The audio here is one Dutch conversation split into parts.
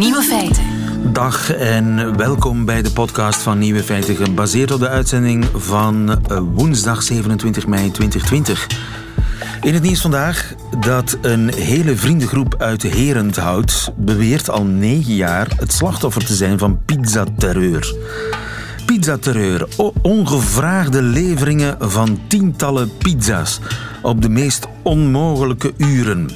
Nieuwe feiten. Dag en welkom bij de podcast van Nieuwe Feiten, gebaseerd op de uitzending van eh, woensdag 27 mei 2020. In het nieuws vandaag dat een hele vriendengroep uit Herenthout beweert al negen jaar het slachtoffer te zijn van pizzaterreur. Pizzaterreur, ongevraagde leveringen van tientallen pizza's op de meest onmogelijke uren.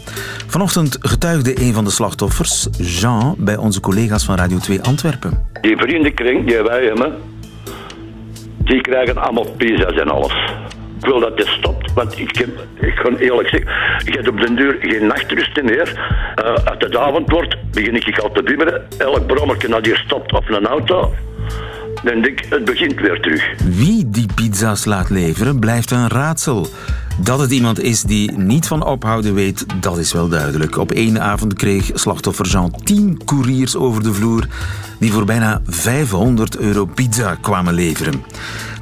Vanochtend getuigde een van de slachtoffers, Jean, bij onze collega's van Radio 2 Antwerpen. Die vriendenkring die wij hebben, die krijgen allemaal pizza's en alles. Ik wil dat dit stopt, want ik, heb, ik kan eerlijk zeggen, ik heb op den duur geen nachtrust meer. Uh, als het avond wordt, begin ik al te bibberen. Elk brommertje dat hier stopt of een auto, denk ik, het begint weer terug. Wie die pizza's laat leveren, blijft een raadsel. Dat het iemand is die niet van ophouden weet, dat is wel duidelijk. Op één avond kreeg slachtoffer Jean 10 couriers over de vloer die voor bijna 500 euro pizza kwamen leveren.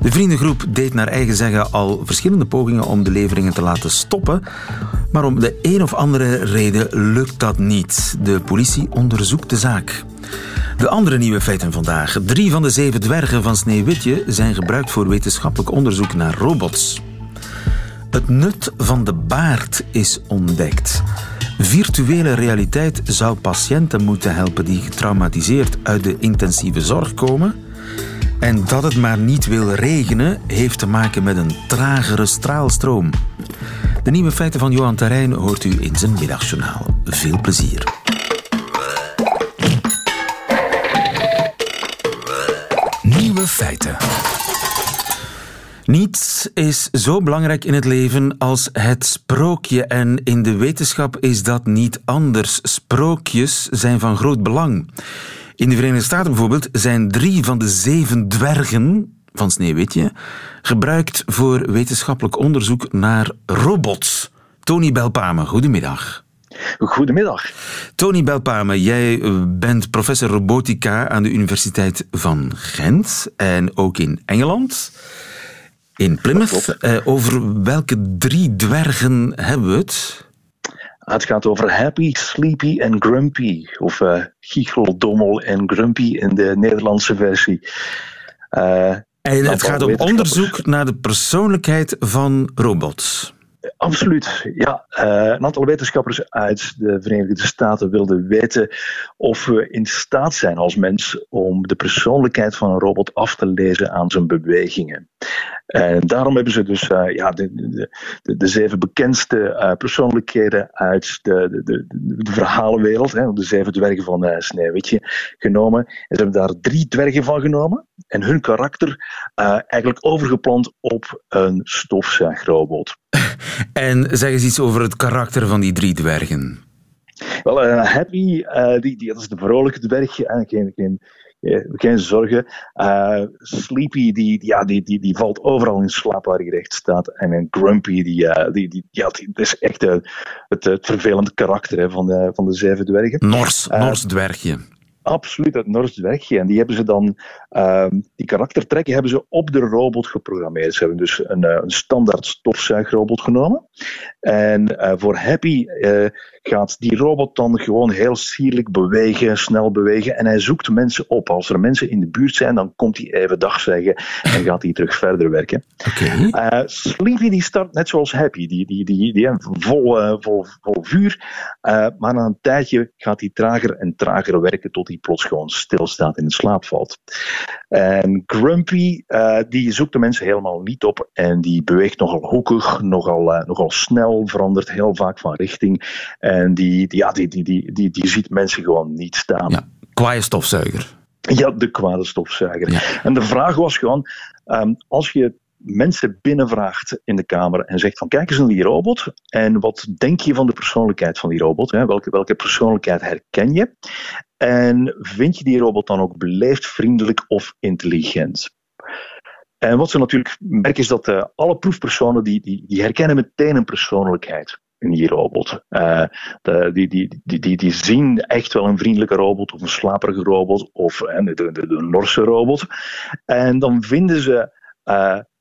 De vriendengroep deed naar eigen zeggen al verschillende pogingen om de leveringen te laten stoppen, maar om de een of andere reden lukt dat niet. De politie onderzoekt de zaak. De andere nieuwe feiten vandaag. Drie van de zeven dwergen van Sneeuwwitje zijn gebruikt voor wetenschappelijk onderzoek naar robots. Het nut van de baard is ontdekt. Virtuele realiteit zou patiënten moeten helpen die getraumatiseerd uit de intensieve zorg komen. En dat het maar niet wil regenen heeft te maken met een tragere straalstroom. De nieuwe feiten van Johan Terrein hoort u in zijn middagjournaal. Veel plezier. Niets is zo belangrijk in het leven als het sprookje en in de wetenschap is dat niet anders. Sprookjes zijn van groot belang. In de Verenigde Staten bijvoorbeeld zijn drie van de zeven dwergen van Sneeuwwitje gebruikt voor wetenschappelijk onderzoek naar robots. Tony Belpame, goedemiddag. Goedemiddag. Tony Belpame, jij bent professor robotica aan de Universiteit van Gent en ook in Engeland. In Plymouth. Uh, over welke drie dwergen hebben we het? Het gaat over Happy, Sleepy en Grumpy. Of uh, Giechel, Dommel en Grumpy in de Nederlandse versie. Uh, en het gaat om onderzoek naar de persoonlijkheid van robots. Absoluut, ja. Uh, een aantal wetenschappers uit de Verenigde Staten wilden weten of we in staat zijn als mens om de persoonlijkheid van een robot af te lezen aan zijn bewegingen. En daarom hebben ze dus uh, ja, de, de, de, zeven bekendste uh, persoonlijkheden uit de, de, de, de verhalenwereld, hè, de zeven dwergen van uh, Sneeuwwitje, genomen. En ze hebben daar drie dwergen van genomen en hun karakter eigenlijk overgeplant op een stofzuigrobot. En zeg eens iets over het karakter van die drie dwergen. Wel, Happy, die, die, dat is de vrolijke dwerg, geen, geen geen zorgen. Uh, Sleepy, die, ja, die, die, die valt overal in slaap waar hij recht staat. En een Grumpy, die, uh, die, die, ja, die, dat is echt uh, het, het vervelende karakter hè, van, de, van de zeven dwergen. Nors, Nors dwergje. Absoluut, het Nors dwergje. En die hebben ze dan, ehm, die karaktertrekken hebben ze op de robot geprogrammeerd. Ze hebben dus een, een standaard stofzuigrobot genomen. En voor Happy gaat die robot dan gewoon heel sierlijk bewegen, snel bewegen. En hij zoekt mensen op. Als er mensen in de buurt zijn, dan komt hij even dag zeggen en gaat hij terug verder werken. Okay. Uh, Sleepy die start net zoals Happy, die, die, die, die, vol, uh, vol, vol vuur. Uh, maar na een tijdje gaat hij trager en trager werken tot hij plots gewoon stilstaat en in slaap valt. En Grumpy, die zoekt de mensen helemaal niet op en die beweegt nogal hoekig, nogal, nogal snel, verandert heel vaak van richting. En die, die, ja, die, die, die, die, die ziet mensen gewoon niet staan. Ja, kwaaie stofzuiger. Ja, de kwade stofzuiger. Ja. En de vraag was gewoon, um, als je mensen binnenvraagt in de kamer en zegt van kijk eens naar die robot en wat denk je van de persoonlijkheid van die robot? Hè? Welke, welke persoonlijkheid herken je? En vind je die robot dan ook beleefd, vriendelijk of intelligent? En wat ze natuurlijk merken is dat uh, alle proefpersonen die, die, die herkennen meteen een persoonlijkheid in die robot. Uh, de, die, die, die, die, die zien echt wel een vriendelijke robot of een slaperige robot of uh, de, de, de Norse robot. En dan vinden ze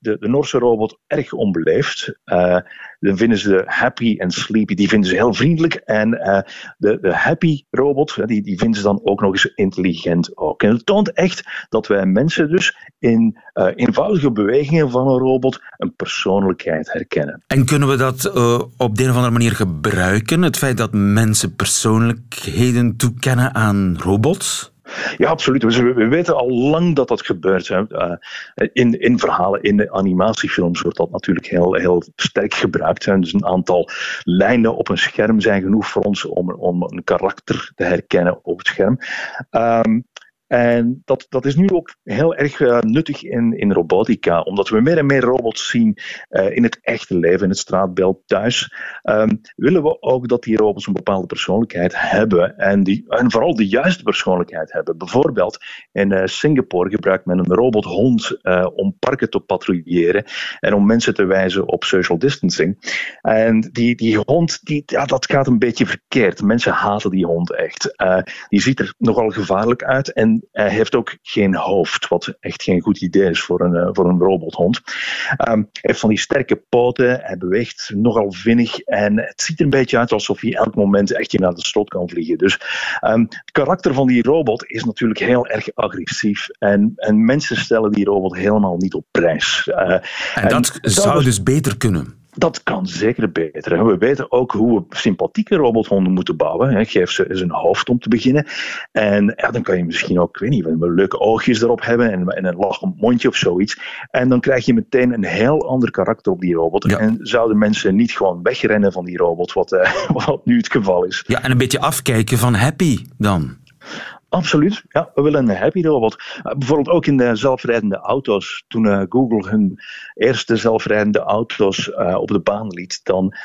de, de Noorse robot erg onbeleefd. Uh, dan vinden ze de happy en sleepy, die vinden ze heel vriendelijk. En uh, de, de happy robot, die, die vinden ze dan ook nog eens intelligent ook. En het toont echt dat wij mensen dus in eenvoudige bewegingen van een robot een persoonlijkheid herkennen. En kunnen we dat op de een of andere manier gebruiken? Het feit dat mensen persoonlijkheden toekennen aan robots? Ja, absoluut. We, weten al lang dat dat gebeurt. Hè. Uh, in, in verhalen, in animatiefilms wordt dat natuurlijk heel, heel sterk gebruikt. Hè. Dus een aantal lijnen op een scherm zijn genoeg voor ons om, om een karakter te herkennen op het scherm. Um, en dat, dat is nu ook heel erg uh, nuttig in, in robotica, omdat we meer en meer robots zien uh, in het echte leven, in het straatbeeld thuis. Um, willen we ook dat die robots een bepaalde persoonlijkheid hebben en, die, en vooral de juiste persoonlijkheid hebben. Bijvoorbeeld in uh, Singapore gebruikt men een robothond om parken te patrouilleren en om mensen te wijzen op social distancing. En die, die hond, die, ja, dat gaat een beetje verkeerd. Mensen haten die hond echt. die ziet er nogal gevaarlijk uit en hij heeft ook geen hoofd, wat echt geen goed idee is voor een, uh, voor een robothond. Um, hij heeft van die sterke poten, hij beweegt nogal vinnig en het ziet er een beetje uit alsof hij elk moment echt naar de slot kan vliegen. Dus um, het karakter van die robot is natuurlijk heel erg agressief en, en mensen stellen die robot helemaal niet op prijs. Uh, en, en dat zou dus beter kunnen. Dat kan zeker beter. We weten ook hoe we sympathieke robothonden moeten bouwen. Geef ze eens een hoofd om te beginnen. En ja, dan kan je misschien ook, ik weet niet, leuke oogjes erop hebben en, een lachend mondje of zoiets. En dan krijg je meteen een heel ander karakter op die robot. En zouden mensen niet gewoon wegrennen van die robot, wat, uh, wat nu het geval is. Ja, en een beetje afkijken van happy dan. Absoluut. Ja, we willen een happy robot. Uh, bijvoorbeeld ook in de zelfrijdende auto's. Toen uh, Google hun eerste zelfrijdende auto's uh, op de baan liet, dan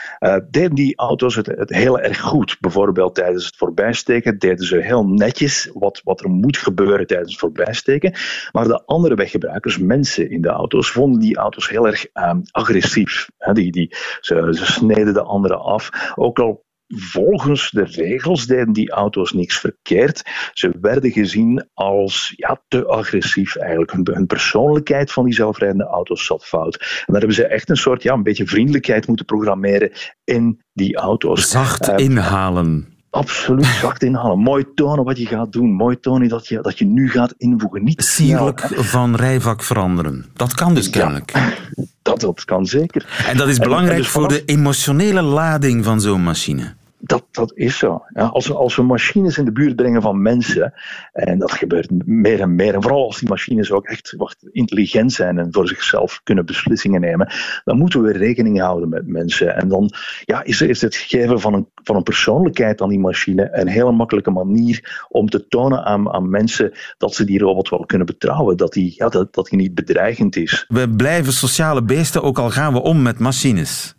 deden die auto's het, heel erg goed. Bijvoorbeeld tijdens het voorbijsteken deden ze heel netjes wat, wat er moet gebeuren tijdens het voorbijsteken. Maar de andere weggebruikers, mensen in de auto's, vonden die auto's heel erg um, agressief. die, die, ze, ze sneden de anderen af. Ook al volgens de regels deden die auto's niks verkeerd. Ze werden gezien als ja, te agressief eigenlijk. Hun, persoonlijkheid van die zelfrijdende auto's zat fout. En daar hebben ze echt een soort, ja, een beetje vriendelijkheid moeten programmeren in die auto's. Zacht uh, inhalen. Absoluut zacht inhalen. Mooi tonen wat je gaat doen. Mooi tonen dat je, dat je nu gaat invoegen. Niet Sierlijk van rijvak veranderen. Dat kan dus kennelijk. dat, dat kan zeker. En dat is belangrijk dus voor de emotionele lading van zo'n machine. Dat, dat is zo. Ja, als, we, als we machines in de buurt brengen van mensen, en dat gebeurt meer en meer, en vooral als die machines ook echt intelligent zijn en voor zichzelf kunnen beslissingen nemen, dan moeten we rekening houden met mensen. En dan ja, is, is het geven van een, van een persoonlijkheid aan die machine een hele makkelijke manier om te tonen aan, aan mensen dat ze die robot wel kunnen betrouwen, dat die, ja, dat, dat die niet bedreigend is. We blijven sociale beesten, ook al gaan we om met machines.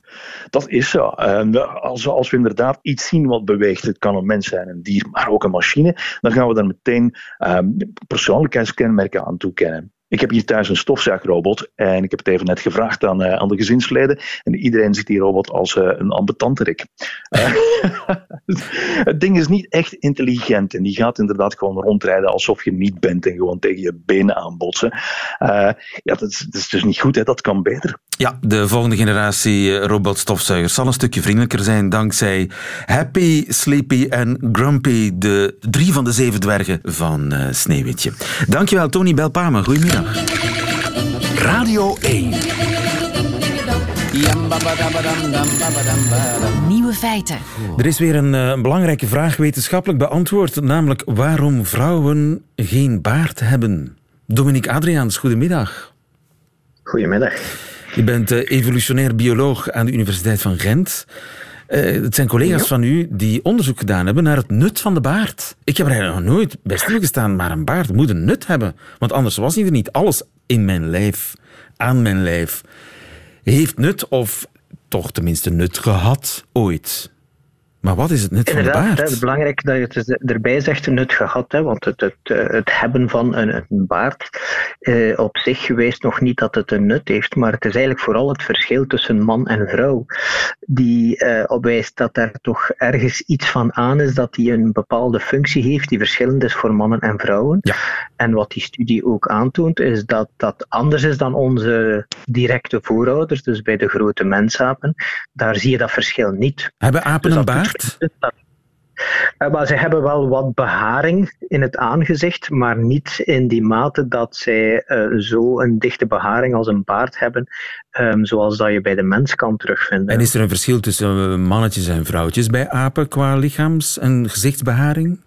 Dat is zo. als, als we inderdaad iets zien wat beweegt, het kan een mens zijn, een dier, maar ook een machine, dan gaan we daar meteen um, persoonlijkheidskenmerken aan toekennen. Ik heb hier thuis een stofzuigrobot en ik heb het even net gevraagd aan, uh, aan de gezinsleden. En iedereen ziet die robot als uh, een ambetanterik. Uh, het ding is niet echt intelligent en die gaat inderdaad gewoon rondrijden alsof je niet bent en gewoon tegen je benen aanbotsen. ja, dat is, dat is dus niet goed, hè? dat kan beter. Ja, de volgende generatie robotstofzuigers zal een stukje vriendelijker zijn dankzij Happy, Sleepy en Grumpy, de drie van de zeven dwergen van Sneeuwwitje. Dankjewel, Tony Belpame. Goedemiddag. Radio 1. Nieuwe feiten. Er is weer een, uh, belangrijke vraag wetenschappelijk beantwoord, namelijk waarom vrouwen geen baard hebben. Dominique Adriaans, goedemiddag. Goedemiddag. Je bent uh, evolutionair bioloog aan de Universiteit van Gent. Uh, het zijn collega's van u die onderzoek gedaan hebben naar het nut van de baard. Ik heb er nog nooit bij stilgestaan, maar een baard moet een nut hebben. Want anders was hij er niet. Alles in mijn lijf, aan mijn lijf, heeft nut of toch tenminste nut gehad ooit. Maar wat is het nut van de baard? Het is belangrijk dat je het erbij zegt, nut gehad. Hè, want het, het, het hebben van een, een baard eh, op zich wijst nog niet dat het een nut heeft. Maar het is eigenlijk vooral het verschil tussen man en vrouw. Die eh, opwijst dat er toch ergens iets van aan is dat die een bepaalde functie heeft die verschillend is voor mannen en vrouwen. Ja. En wat die studie ook aantoont, is dat dat anders is dan onze directe voorouders, dus bij de grote mensapen. Daar zie je dat verschil niet. Hebben apen dus een baard? Uh, maar ze hebben wel wat beharing in het aangezicht, maar niet in die mate dat zij uh, zo een dichte beharing als een baard hebben, um, zoals dat je bij de mens kan terugvinden. En is er een verschil tussen eh, mannetjes en vrouwtjes bij apen qua lichaams- en gezichtsbeharing?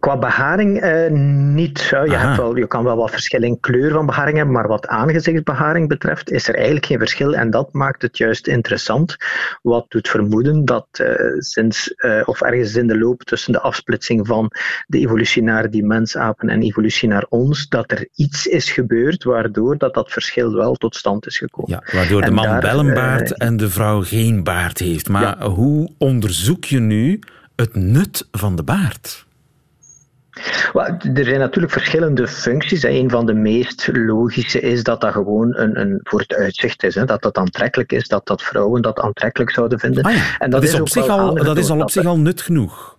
Qua beharing eh, niet. Je, hebt wel, je kan wel wat verschil in kleur van beharing hebben, maar wat aangezichtsbeharing betreft is er eigenlijk geen verschil. En dat maakt het juist interessant. Wat doet vermoeden dat uh, sinds, uh, of ergens in de loop tussen de afsplitsing van de evolutie naar die mensapen en evolutie naar ons, dat er iets is gebeurd waardoor dat, dat verschil wel tot stand is gekomen. Ja, waardoor de man daar, wel een baard en de vrouw geen baard heeft. Maar ja. hoe onderzoek je nu het nut van de baard? Er zijn natuurlijk verschillende functies. Een van de meest logische is dat dat gewoon een, een voor het uitzicht is. Hè. Dat dat aantrekkelijk is, dat dat vrouwen dat aantrekkelijk zouden vinden. Ah ja, en dat, dat, is, op zich al, dat is al op zich al nut genoeg.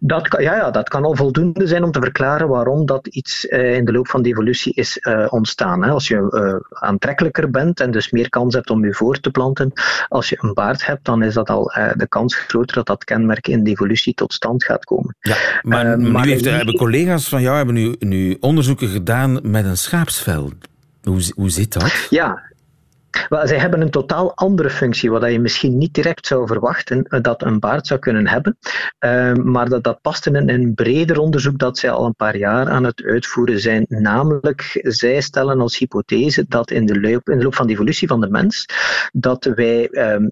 Dat kan, ja, ja, dat kan al voldoende zijn om te verklaren waarom dat iets uh, in de loop van de evolutie is uh, ontstaan. Hè. Als je uh, aantrekkelijker bent en dus meer kans hebt om je voor te planten, als je een baard hebt, dan is dat al de kans groter dat dat kenmerk in de evolutie tot stand gaat komen. Ja, maar, heeft, hebben collega's van jou hebben nu, nu onderzoeken gedaan met een schaapsvel. Hoe, hoe zit dat? Ja, wel, zij hebben een totaal andere functie, wat je misschien niet direct zou verwachten eh, dat een baard zou kunnen hebben. Uh, maar dat, dat past in een, breder onderzoek dat zij al een paar jaar aan het uitvoeren zijn. Namelijk, zij stellen als hypothese dat in de loop, in de loop van de evolutie van de mens, dat wij um,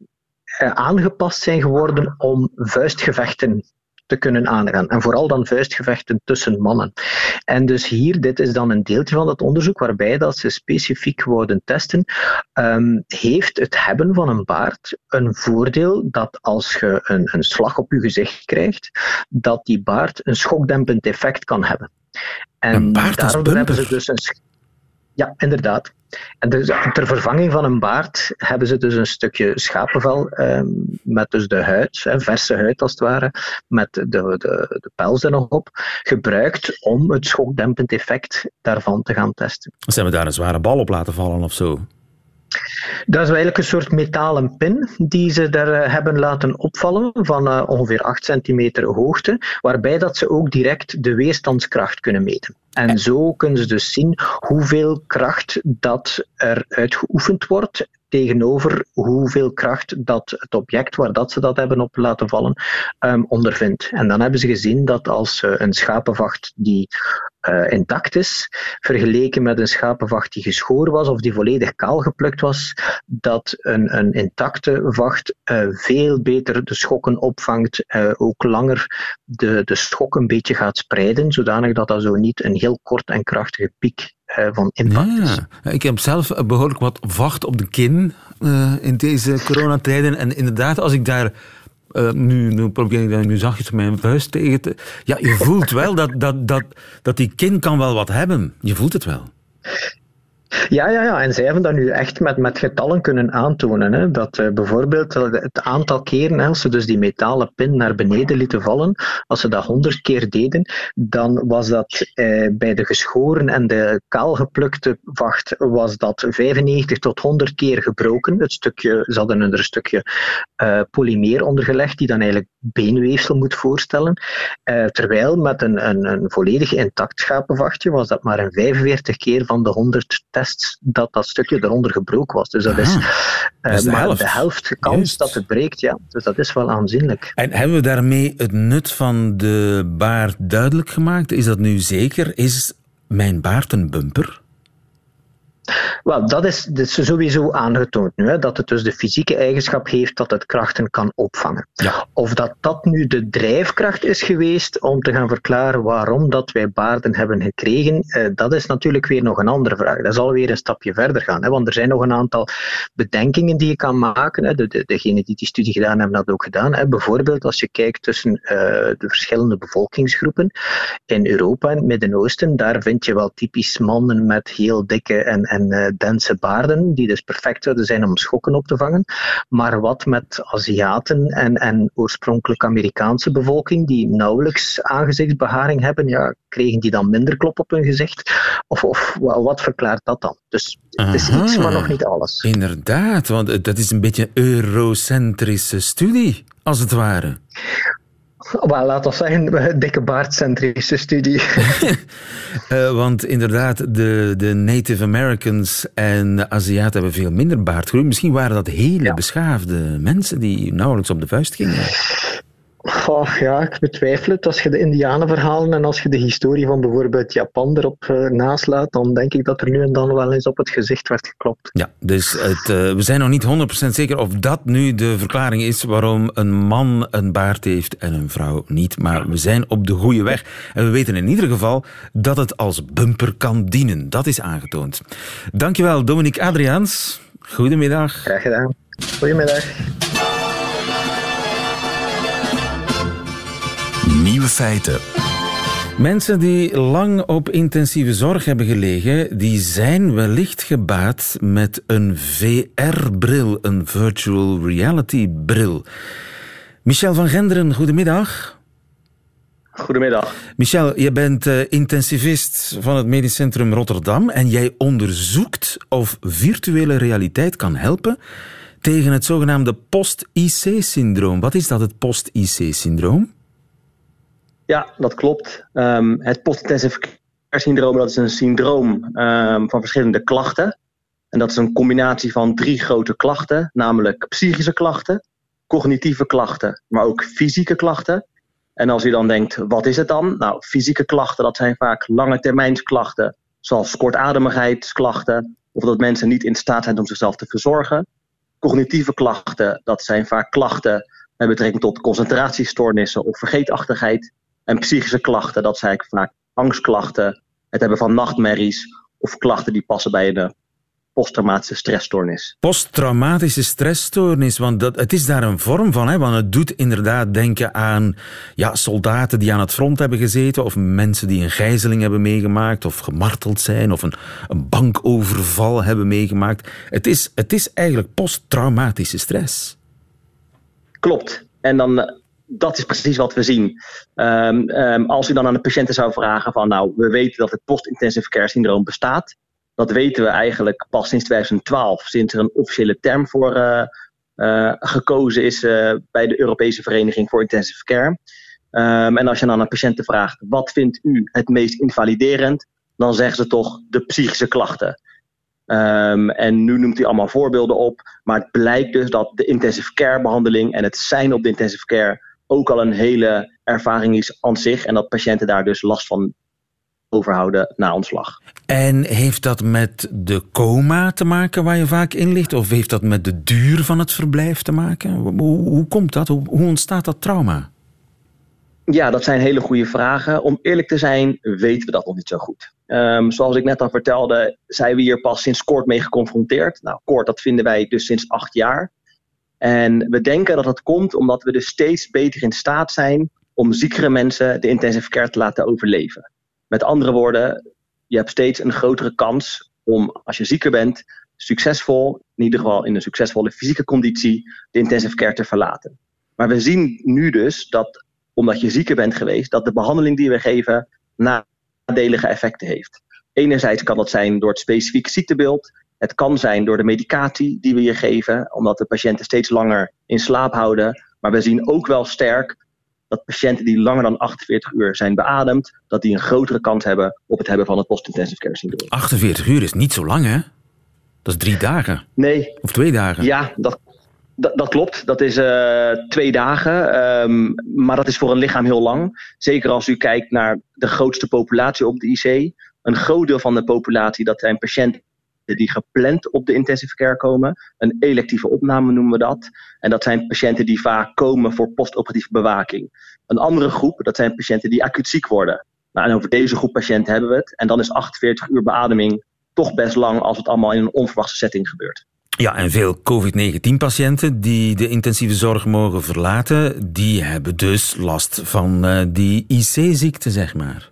aangepast zijn geworden om vuistgevechten te kunnen aangaan. En vooral dan vuistgevechten tussen mannen. En dus hier, dit is dan een deeltje van dat onderzoek waarbij dat ze specifiek wouden testen, um, heeft het hebben van een baard een voordeel dat als je een, een slag op je gezicht krijgt, dat die baard een schokdempend effect kan hebben. En een baard hebben ze dus een ja, inderdaad. En dus, ter vervanging van een baard hebben ze dus een stukje schapenvel eh, met dus de huid, verse huid als het ware, met de, de, de pels er nog op, gebruikt om het schokdempend effect daarvan te gaan testen. Ze hebben daar een zware bal op laten vallen of zo? Dat is eigenlijk een soort metalen pin die ze daar eh, hebben laten opvallen van uh, ongeveer 8 centimeter hoogte, waarbij dat ze ook direct de weerstandskracht kunnen meten. En zo kunnen ze dus zien hoeveel kracht dat er uitgeoefend wordt tegenover hoeveel kracht dat het object waar dat ze dat hebben op laten vallen um, ondervindt. En dan hebben ze gezien dat als uh, een schapenvacht die uh, intact is, vergeleken met een schapenvacht die geschoren was of die volledig kaal geplukt was, dat een, een intacte vacht uh, veel beter de schokken opvangt, ook langer de, de schok een beetje gaat spreiden, zodanig dat dat zo niet een heel kort en krachtige piek van impact ja, Ik heb zelf behoorlijk wat vacht op de kin uh, in deze coronatijden. En inderdaad, als ik daar uh, nu, nu probeer ik daar nu zachtjes mijn vuist tegen te... Ja, je voelt wel dat, dat, dat, dat die kin kan wel wat hebben. Je voelt het wel. Ja, ja, ja, en zij hebben dat nu echt met, met getallen kunnen aantonen. Hè. Dat uh, bijvoorbeeld het aantal keren, als ze dus die metalen pin naar beneden lieten vallen, als ze dat honderd keer deden, dan was dat uh, bij de geschoren en de kaalgeplukte vacht was dat 95 tot 100 keer gebroken. Het stukje, ze hadden er een stukje uh, polymeer ondergelegd, die dan eigenlijk beenweefsel moet voorstellen. terwijl met een, een, een volledig intact schapenvachtje was dat maar een 45 keer van de 100 dat dat stukje eronder gebroken was. Dus dat is, uh, de, maar helft. de helft kans dat het breekt. Ja. Dus dat is wel aanzienlijk. En hebben we daarmee het nut van de baard duidelijk gemaakt? Is dat nu zeker? Is mijn baard een bumper? Wel, dat is, is sowieso aangetoond nu, hè, dat het dus de fysieke eigenschap heeft dat het krachten kan opvangen. Ja. Of dat dat nu de drijfkracht is geweest om te gaan verklaren waarom dat wij baarden hebben gekregen, eh, dat is natuurlijk weer nog een andere vraag. Dat zal weer een stapje verder gaan, hè, want er zijn nog een aantal bedenkingen die je kan maken. Hè. De, de, degenen die die studie gedaan hebben, dat ook gedaan. Hè. Bijvoorbeeld als je kijkt tussen uh, de verschillende bevolkingsgroepen in Europa en het Midden-Oosten, daar vind je wel typisch mannen met heel dikke en en uh, dense baarden, die dus perfect zouden zijn om schokken op te vangen. Maar wat met Aziaten en, en oorspronkelijk Amerikaanse bevolking, die nauwelijks aangezichtsbeharing hebben, ja, kregen die dan minder klop op hun gezicht? Of, of wat verklaart dat dan? Dus het is iets, maar nog niet alles. Inderdaad, want dat is een beetje een eurocentrische studie, als het ware. Well, laat ons zeggen, dikke baardcentrische studie. uh, want inderdaad, de, de Native Americans en de Aziaten hebben veel minder baardgroei. Misschien waren dat hele ja. beschaafde mensen die nauwelijks op de vuist gingen. Oh, ja, ik betwijfel het. Als je de Indianenverhalen en als je de historie van bijvoorbeeld Japan erop uh, naslaat, dan denk ik dat er nu en dan wel eens op het gezicht werd geklopt. Ja, dus het, uh, we zijn nog niet 100% zeker of dat nu de verklaring is waarom een man een baard heeft en een vrouw niet. Maar we zijn op de goede weg. En we weten in ieder geval dat het als bumper kan dienen. Dat is aangetoond. Dankjewel, Dominique Adriaans. Goedemiddag. Graag gedaan. Goedemiddag. Nieuwe feiten. Mensen die lang op intensieve zorg hebben gelegen, die zijn wellicht gebaat met een VR-bril, een virtual reality-bril. Michel van Genderen, goedemiddag. Goedemiddag. Michel, je bent uh, intensivist van het Medisch Centrum Rotterdam en jij onderzoekt of virtuele realiteit kan helpen tegen het zogenaamde post-IC-syndroom. Wat is dat, het post-IC-syndroom? Ja, dat klopt. Um, het post-intensive care syndroom dat is een syndroom um, van verschillende klachten. En dat is een combinatie van drie grote klachten, namelijk psychische klachten, cognitieve klachten, maar ook fysieke klachten. En als u dan denkt, wat is het dan? Nou, fysieke klachten, dat zijn vaak lange termijnsklachten, zoals kortademigheidsklachten, of dat mensen niet in staat zijn om zichzelf te verzorgen. Cognitieve klachten, dat zijn vaak klachten met betrekking tot concentratiestoornissen of vergeetachtigheid. En psychische klachten, dat zijn vaak angstklachten, het hebben van nachtmerries of klachten die passen bij een posttraumatische stressstoornis. Posttraumatische stressstoornis, want dat, het is daar een vorm van, hè? want het doet inderdaad denken aan ja, soldaten die aan het front hebben gezeten, of mensen die een gijzeling hebben meegemaakt, of gemarteld zijn, of een, een bankoverval hebben meegemaakt. Het is, het is eigenlijk posttraumatische stress. Klopt. En dan dat is precies wat we zien. Um, um, als u dan aan de patiënten zou vragen van nou, we weten dat het post-intensive care syndroom bestaat. Dat weten we eigenlijk pas sinds 2012, sinds er een officiële term voor uh, uh, gekozen is uh, bij de Europese Vereniging voor Intensive Care. Um, en als je dan aan patiënten vraagt, wat vindt u het meest invaliderend? Dan zeggen ze toch de psychische klachten. En nu noemt hij allemaal voorbeelden op. Maar het blijkt dus dat de intensive care behandeling en het zijn op de intensive care ook al een hele ervaring is aan zich. En dat patiënten daar dus last van overhouden na ontslag. En heeft dat met de coma te maken waar je vaak in ligt? Of heeft dat met de duur van het verblijf te maken? Hoe, hoe komt dat? Hoe, hoe ontstaat dat trauma? Ja, dat zijn hele goede vragen. Om eerlijk te zijn, weten we dat nog niet zo goed. Um, zoals ik net al vertelde, zijn we hier pas sinds kort mee geconfronteerd. Nou, kort, dat vinden wij dus sinds acht jaar. En we denken dat dat komt omdat we dus steeds beter in staat zijn om ziekere mensen de intensive care te laten overleven. Met andere woorden, je hebt steeds een grotere kans om, als je zieker bent, succesvol, in ieder geval in een succesvolle fysieke conditie, de intensive care te verlaten. Maar we zien nu dus dat, omdat je zieker bent geweest, dat de behandeling die we geven nadelige effecten heeft. Enerzijds kan dat zijn door het specifieke ziektebeeld. Het kan zijn door de medicatie die we je geven, omdat de patiënten steeds langer in slaap houden. Maar we zien ook wel sterk dat patiënten die langer dan 48 uur zijn beademd, dat die een grotere kans hebben op het hebben van het post-intensive care syndroom. 48 uur is niet zo lang, hè? Dat is drie dagen. Nee. Of twee dagen. Ja, dat, dat, dat klopt. Dat is uh, twee dagen. Um, maar dat is voor een lichaam heel lang. Zeker als u kijkt naar de grootste populatie op de IC. Een groot deel van de populatie, dat zijn patiënten patiënten die gepland op de intensive care komen. Een electieve opname noemen we dat. En dat zijn patiënten die vaak komen voor postoperatieve bewaking. Een andere groep, dat zijn patiënten die acuut ziek worden. Nou, en over deze groep patiënten hebben we het. En dan is 48 uur beademing toch best lang als het allemaal in een onverwachte setting gebeurt. Ja, en veel COVID-19-patiënten die de intensieve zorg mogen verlaten, die hebben dus last van uh, die IC-ziekte, zeg maar.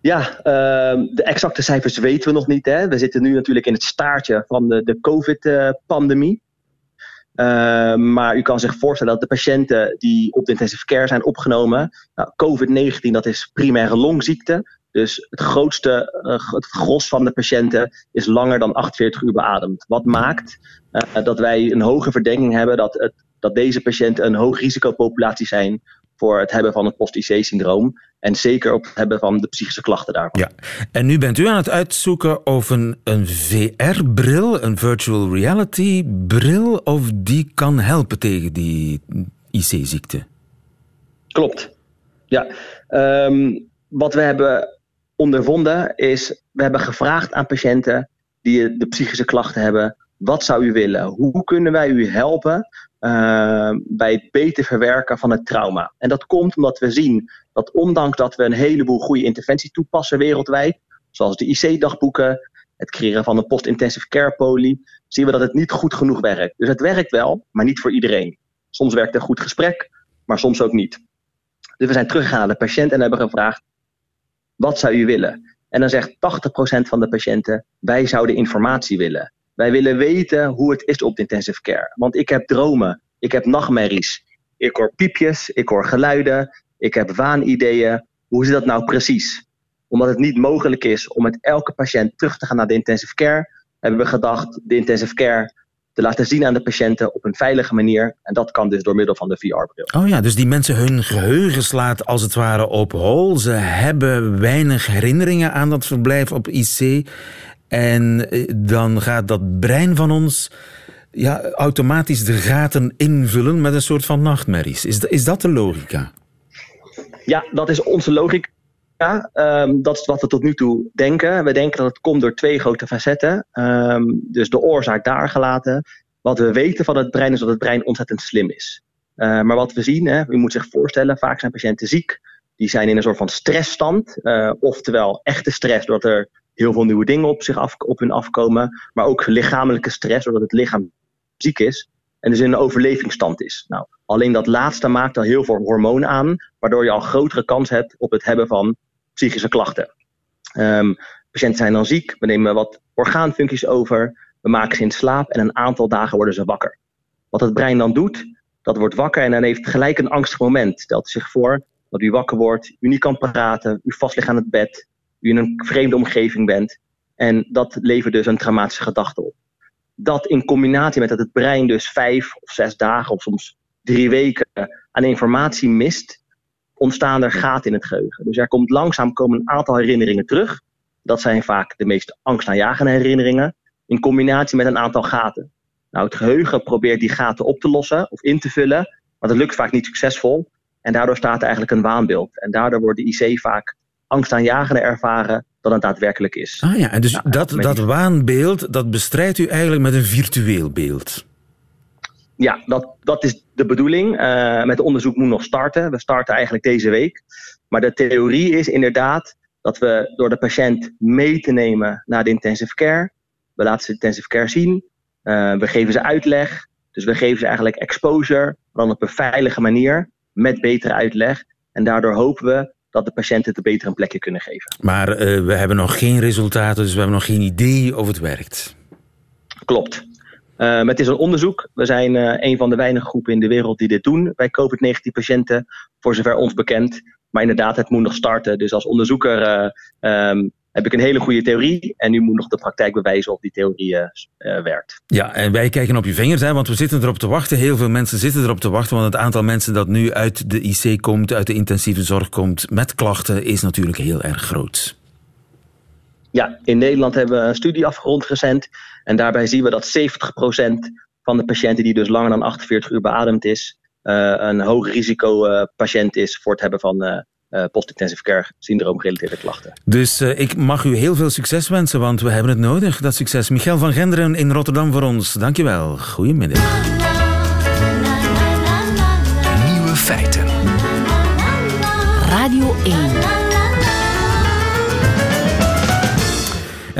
Ja, uh, de exacte cijfers weten we nog niet. Hè. We zitten nu natuurlijk in het staartje van de, de COVID-pandemie. Uh, maar u kan zich voorstellen dat de patiënten die op de intensive care zijn opgenomen, nou, COVID-19 dat is primaire longziekte. Dus het grootste, uh, het gros van de patiënten is langer dan 48 uur beademd. Wat maakt uh, dat wij een hoge verdenking hebben dat, het, dat deze patiënten een hoog risicopopulatie zijn voor het hebben van het post-IC-syndroom. En zeker op het hebben van de psychische klachten daarvan. Ja. En nu bent u aan het uitzoeken of een, een VR-bril, een virtual reality-bril, of die kan helpen tegen die IC-ziekte. Klopt. Ja. Um, wat we hebben ondervonden is, we hebben gevraagd aan patiënten die de psychische klachten hebben, wat zou u willen? Hoe kunnen wij u helpen uh, bij het beter verwerken van het trauma? En dat komt omdat we zien dat ondanks dat we een heleboel goede interventies toepassen wereldwijd, zoals de IC-dagboeken, het creëren van een post-intensive care poli, zien we dat het niet goed genoeg werkt. Dus het werkt wel, maar niet voor iedereen. Soms werkt een goed gesprek, maar soms ook niet. Dus we zijn teruggegaan naar de patiënt en hebben gevraagd: wat zou u willen? En dan zegt 80% van de patiënten: wij zouden informatie willen. Wij willen weten hoe het is op de intensive care. Want ik heb dromen, ik heb nachtmerries, ik hoor piepjes, ik hoor geluiden, ik heb waanideeën. Hoe zit dat nou precies? Omdat het niet mogelijk is om met elke patiënt terug te gaan naar de intensive care, hebben we gedacht de intensive care te laten zien aan de patiënten op een veilige manier. En dat kan dus door middel van de VR-bril. Oh ja, dus die mensen hun geheugen slaat als het ware op hol. Ze hebben weinig herinneringen aan dat verblijf op IC. En eh, dan gaat dat brein van ons ja, automatisch de gaten invullen met een soort van nachtmerries. Is, is dat de logica? Ja, dat is onze logica. Um, dat is wat we tot nu toe denken. We denken dat het komt door twee grote facetten. Um, dus de oorzaak daar gelaten. Wat we weten van het brein is dat het brein ontzettend slim is. Uh, maar wat we zien, hè, u moet zich voorstellen, vaak zijn patiënten ziek. Die zijn in een soort van stressstand. Oftewel echte stress, doordat er heel veel nieuwe dingen op, zich op hun afkomen. Maar ook lichamelijke stress, doordat het lichaam ziek is. En dus in een overlevingsstand is. Nou, alleen dat laatste maakt al heel veel hormoon aan, waardoor je al grotere kans hebt op het hebben van psychische klachten. Um, patiënten zijn dan ziek, we nemen wat orgaanfuncties over, we maken ze in slaap en een aantal dagen worden ze wakker. Wat het brein dan doet, dat wordt wakker en dan heeft gelijk een angstig moment. Stelt zich voor dat u wakker wordt, u niet kan praten, u vast ligt aan het bed, u in een vreemde omgeving bent. En dat levert dus een traumatische gedachte op. Dat in combinatie met dat het brein dus vijf of zes dagen of soms drie weken aan informatie mist, ontstaan er gaten in het geheugen. Dus er komt langzaam komen een aantal herinneringen terug. Dat zijn vaak de meest angstaanjagende herinneringen, in combinatie met een aantal gaten. Nou, het geheugen probeert die gaten op te lossen of in te vullen, maar dat lukt vaak niet succesvol. En daardoor staat er eigenlijk een waanbeeld. En daardoor wordt de IC vaak angstaanjagender ervaren dan het daadwerkelijk is. Ah ja, en dus nou, dat, dat waanbeeld, dat bestrijdt u eigenlijk met een virtueel beeld? Ja, dat, dat is de bedoeling. Uh, met onderzoek moet nog starten. We starten eigenlijk deze week. Maar de theorie is inderdaad dat we door de patiënt mee te nemen naar de intensive care. We laten ze intensive care zien. Uh, we geven ze uitleg. Dus we geven ze eigenlijk exposure, maar dan op een veilige manier, met betere uitleg. En daardoor hopen we dat de patiënten het een betere plekje kunnen geven. Maar uh, we hebben nog geen resultaten, dus we hebben nog geen idee of het werkt. Klopt. Uh, het is een onderzoek. We zijn uh, een van de weinige groepen in de wereld die dit doen bij COVID-19-patiënten, voor zover ons bekend. Maar inderdaad, het moet nog starten. Dus als onderzoeker um, heb ik een hele goede theorie. En nu moet nog de praktijk bewijzen of die theorie werkt. Ja, en wij kijken op je vingers, hè, want we zitten erop te wachten. Heel veel mensen zitten erop te wachten, want het aantal mensen dat nu uit de IC komt, uit de intensieve zorg komt met klachten, is natuurlijk heel erg groot. Ja, in Nederland hebben we een studie afgerond recent. En daarbij zien we dat 70% van de patiënten die dus langer dan 48 uur beademd is, uh, een hoog risico uh, patiënt is voor het hebben van, uh, uh, post-intensive care syndroom gerelateerde klachten. Dus uh, ik mag u heel veel succes wensen, want we hebben het nodig, dat succes. Michael van Genderen in Rotterdam voor ons. Dankjewel. Goedemiddag. Nieuwe feiten. Radio 1.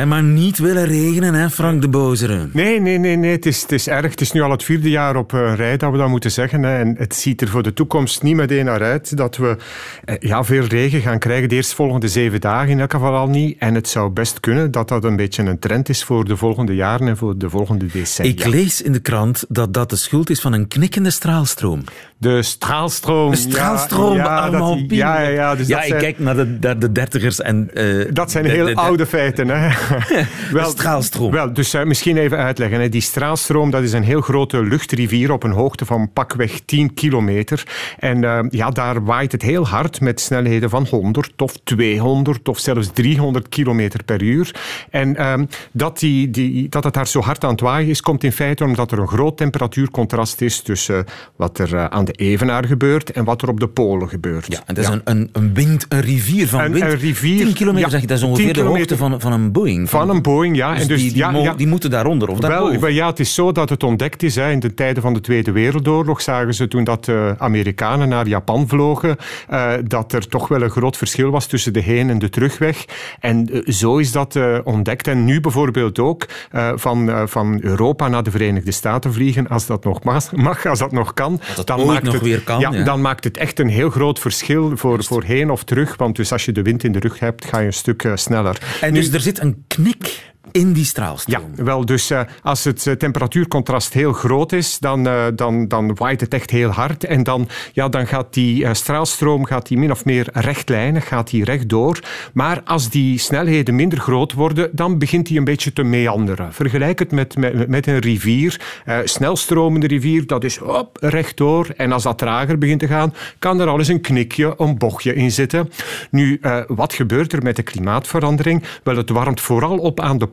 En maar niet willen regenen, hè, Frank de Bozere? Nee, nee, nee, nee. Het, is, het is erg. Het is nu al het vierde jaar op uh, rij dat we dat moeten zeggen. Hè. En het ziet er voor de toekomst niet meteen naar uit dat we eh, ja, veel regen gaan krijgen de eerstvolgende zeven dagen. In elk geval al niet. En het zou best kunnen dat dat een beetje een trend is voor de volgende jaren en voor de volgende decennia. Ik lees in de krant dat dat de schuld is van een knikkende straalstroom. De straalstroom. De straalstroom, ja, dat, ja, ja, ja, dus ja dat ik kijk naar de, de dertigers en... Uh, dat zijn heel de, de, oude feiten, hè. wel, straalstroom. Wel, dus uh, misschien even uitleggen. Hè. Die straalstroom, dat is een heel grote luchtrivier op een hoogte van pakweg 10 kilometer. En uh, ja, daar waait het heel hard met snelheden van 100 of 200 of zelfs 300 kilometer per uur. En uh, dat, die, die, dat het daar zo hard aan het waaien is, komt in feite omdat er een groot temperatuurcontrast is tussen wat er aan de Evenaar gebeurt en wat er op de Polen gebeurt. Ja, en dat is ja. een, een, een, wind, een rivier van een, wind. Een rivier, 10 kilometer, ja, zeg je, dat is ongeveer de hoogte van, van een Boeing. Van, een Boeing, ja. Dus en dus, die, die, ja, mo, ja. die moeten daaronder of Wel, ja, het is zo dat het ontdekt is. Hè. In de tijden van de Tweede Wereldoorlog zagen ze toen dat de Amerikanen naar Japan vlogen, uh, dat er toch wel een groot verschil was tussen de heen- en de terugweg. En uh, zo is dat uh, ontdekt. En nu bijvoorbeeld ook van, van Europa naar de Verenigde Staten vliegen, als dat nog mag, als dat nog kan. Dat dan maakt nog het, weer kan, ja, ja. dan maakt het echt een heel groot verschil voor, voor heen of terug. Want dus als je de wind in de rug hebt, ga je een stuk sneller. En dus er zit een knik in die straalstroom. Ja, wel, dus uh, als het uh, temperatuurcontrast heel groot is, dan, uh, dan, dan waait het echt heel hard. En dan, ja, dan gaat die straalstroom gaat die min of meer rechtlijnig, gaat die rechtdoor. Maar als die snelheden minder groot worden, dan begint die een beetje te meanderen. Vergelijk het met, met, met een rivier. snelstromende rivier, dat is op, rechtdoor. En als dat trager begint te gaan, kan er al eens een knikje, een bochtje in zitten. Nu, wat gebeurt er met de klimaatverandering? Wel, het warmt vooral op aan de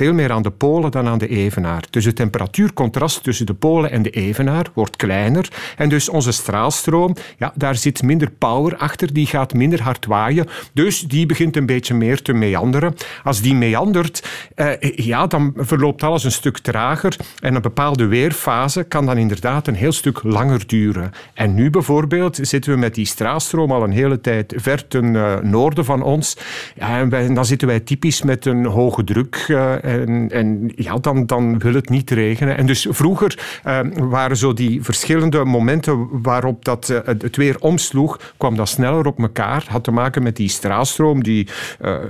Veel meer aan de polen dan aan de evenaar. Dus het temperatuurcontrast tussen de polen en de evenaar wordt kleiner. En dus onze straalstroom, ja, daar zit minder power achter. Die gaat minder hard waaien. Dus die begint een beetje meer te meanderen. Als die meandert, eh, ja, dan verloopt alles een stuk trager. En een bepaalde weerfase kan dan inderdaad een heel stuk langer duren. En nu bijvoorbeeld zitten we met die straalstroom al een hele tijd ver ten uh, noorden van ons. Ja, en dan zitten wij typisch met een hoge druk. Uh, en, en ja, dan, dan wil het niet regenen. En dus vroeger uh, waren zo die verschillende momenten waarop dat, uh, het weer omsloeg, kwam dat sneller op elkaar. Had te maken met die straalstroom die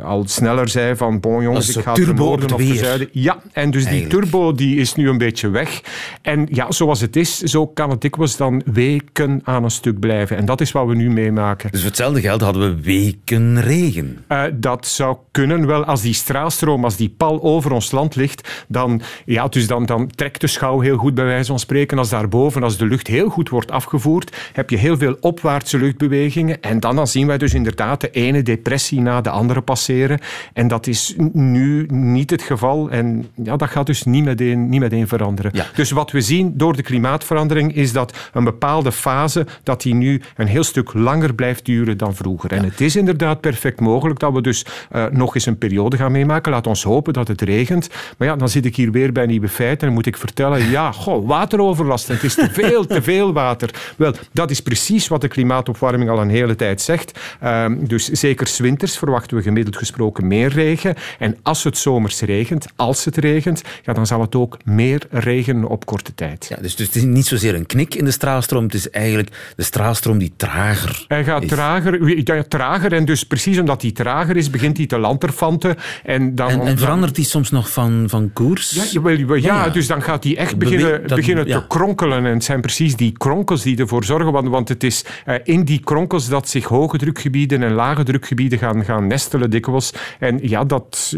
al sneller zei van bon jongens, ik ga ten noorden of zuiden. Ja, en dus Eigenlijk. die turbo die is nu een beetje weg. En ja, zoals het is, zo kan het dikwijls dan weken aan een stuk blijven. En dat is wat we nu meemaken. Dus voor hetzelfde geld hadden we weken regen. dat zou kunnen wel als die straalstroom, als die pal over ons land ligt, dan, ja, dus dan, dan trekt de schouw heel goed bij wijze van spreken. Als daarboven, als de lucht heel goed wordt afgevoerd, heb je heel veel opwaartse luchtbewegingen. En dan, dan zien wij dus inderdaad de ene depressie na de andere passeren. En dat is nu niet het geval. En ja, dat gaat dus niet meteen, niet meteen veranderen. Ja. Dus wat we zien door de klimaatverandering is dat een bepaalde fase, dat die nu een heel stuk langer blijft duren dan vroeger. Ja. En het is inderdaad perfect mogelijk dat we dus uh, nog eens een periode gaan meemaken. Laat ons hopen dat het regent. Maar ja, dan zit ik hier weer bij nieuwe feiten en moet ik vertellen, ja, goh, wateroverlast. Het is te veel, te veel water. Wel, dat is precies wat de klimaatopwarming al een hele tijd zegt. Um, dus zeker 's winters verwachten we gemiddeld gesproken meer regen. En als het zomers regent, als het regent, ja, dan zal het ook meer regenen op korte tijd. Ja, dus, dus het is niet zozeer een knik in de straalstroom, het is eigenlijk de straalstroom die trager Hij gaat is. trager, ja, trager en dus precies omdat hij trager is, begint hij te lanterfanten. En, dan, En, en verandert die soms nog van, van koers? Ja, jawel, jawel, ja, dus dan gaat hij echt beginnen, dat- beginnen te kronkelen. En het zijn precies die kronkels die ervoor zorgen. Want, want het is eh, in die kronkels dat zich hoge drukgebieden en lage drukgebieden gaan, gaan nestelen dikwijls. En ja, dat...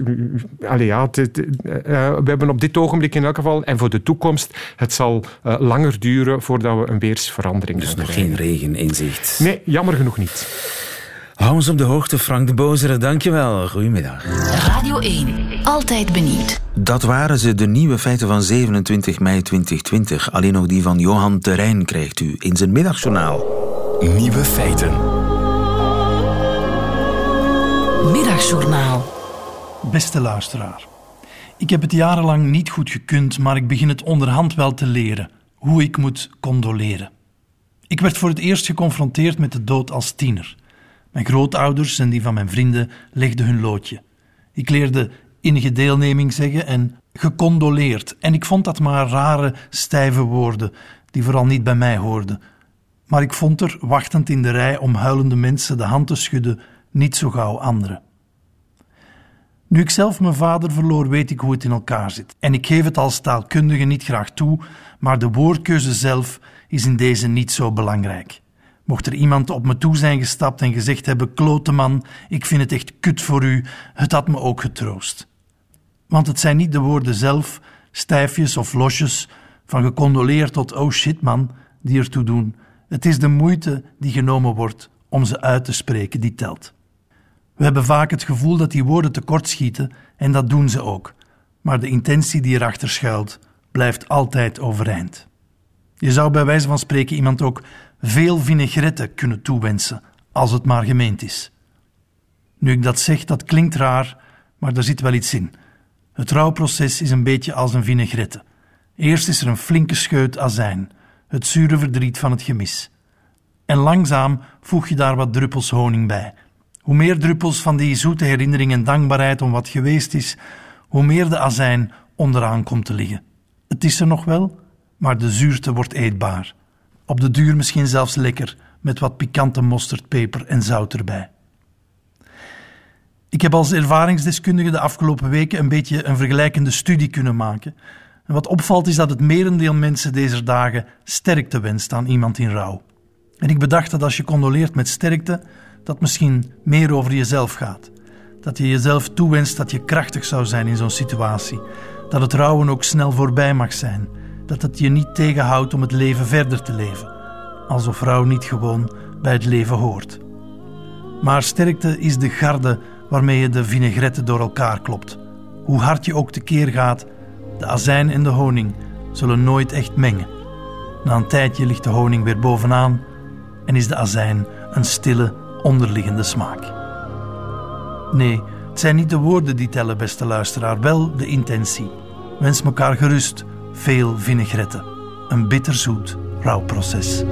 eh, allee, ja, het- het, eh, we hebben op dit ogenblik in elk geval, en voor de toekomst, het zal langer duren voordat we een weersverandering Dus gaan nog geen regen in zicht. Nee, jammer genoeg niet. Hou ons op de hoogte, Frank de Bozere. Dankjewel. Goedemiddag. Radio 1. Altijd benieuwd. Dat waren ze, de nieuwe feiten van 27 mei 2020. Alleen nog die van Johan Terrein krijgt u in zijn middagjournaal. Nieuwe feiten. Middagjournaal. Beste luisteraar. Ik heb het jarenlang niet goed gekund, maar ik begin het onderhand wel te leren. Hoe ik moet condoleren. Ik werd voor het eerst geconfronteerd met de dood als tiener. Mijn grootouders en die van mijn vrienden legden hun loodje. Ik leerde innige deelneming zeggen en gecondoleerd. En ik vond dat maar rare, stijve woorden, die vooral niet bij mij hoorden. Maar ik vond er, wachtend in de rij om huilende mensen de hand te schudden, niet zo gauw anderen. Nu ik zelf mijn vader verloor, weet ik hoe het in elkaar zit. En ik geef het als taalkundige niet graag toe, maar de woordkeuze zelf is in deze niet zo belangrijk. Mocht er iemand op me toe zijn gestapt en gezegd hebben: Klote man, ik vind het echt kut voor u, het had me ook getroost. Want het zijn niet de woorden zelf, stijfjes of losjes, van gecondoleerd tot oh shit man, die ertoe doen. Het is de moeite die genomen wordt om ze uit te spreken die telt. We hebben vaak het gevoel dat die woorden tekortschieten en dat doen ze ook. Maar de intentie die erachter schuilt, blijft altijd overeind. Je zou bij wijze van spreken iemand ook veel vinaigrette kunnen toewensen, als het maar gemeend is. Nu ik dat zeg, dat klinkt raar, maar er zit wel iets in. Het rouwproces is een beetje als een vinaigrette. Eerst is er een flinke scheut azijn, het zure verdriet van het gemis. En langzaam voeg je daar wat druppels honing bij. Hoe meer druppels van die zoete herinnering en dankbaarheid om wat geweest is, hoe meer de azijn onderaan komt te liggen. Het is er nog wel, maar de zuurte wordt eetbaar. Op de duur misschien zelfs lekker, met wat pikante mosterd, peper en zout erbij. Ik heb als ervaringsdeskundige de afgelopen weken een beetje een vergelijkende studie kunnen maken. En wat opvalt is dat het merendeel mensen deze dagen sterkte wenst aan iemand in rouw. En ik bedacht dat als je condoleert met sterkte, dat misschien meer over jezelf gaat. Dat je jezelf toewenst dat je krachtig zou zijn in zo'n situatie. Dat het rouwen ook snel voorbij mag zijn. Dat het je niet tegenhoudt om het leven verder te leven. Alsof rouw niet gewoon bij het leven hoort. Maar sterkte is de garde waarmee je de vinaigrette door elkaar klopt. Hoe hard je ook tekeer gaat, de azijn en de honing zullen nooit echt mengen. Na een tijdje ligt de honing weer bovenaan en is de azijn een stille, onderliggende smaak. Nee, het zijn niet de woorden die tellen, beste luisteraar, wel de intentie. Wens elkaar gerust veel vinaigrette. Een bitterzoet rouwproces.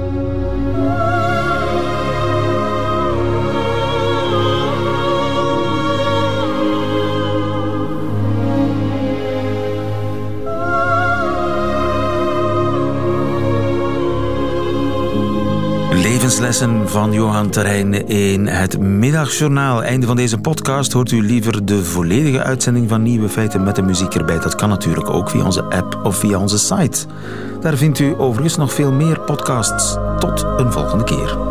Levenslessen van Johan Terrein in het Middagjournaal. Einde van deze podcast. Hoort u liever de volledige uitzending van Nieuwe Feiten met de muziek erbij? Dat kan natuurlijk ook via onze app of via onze site. Daar vindt u overigens nog veel meer podcasts. Tot een volgende keer.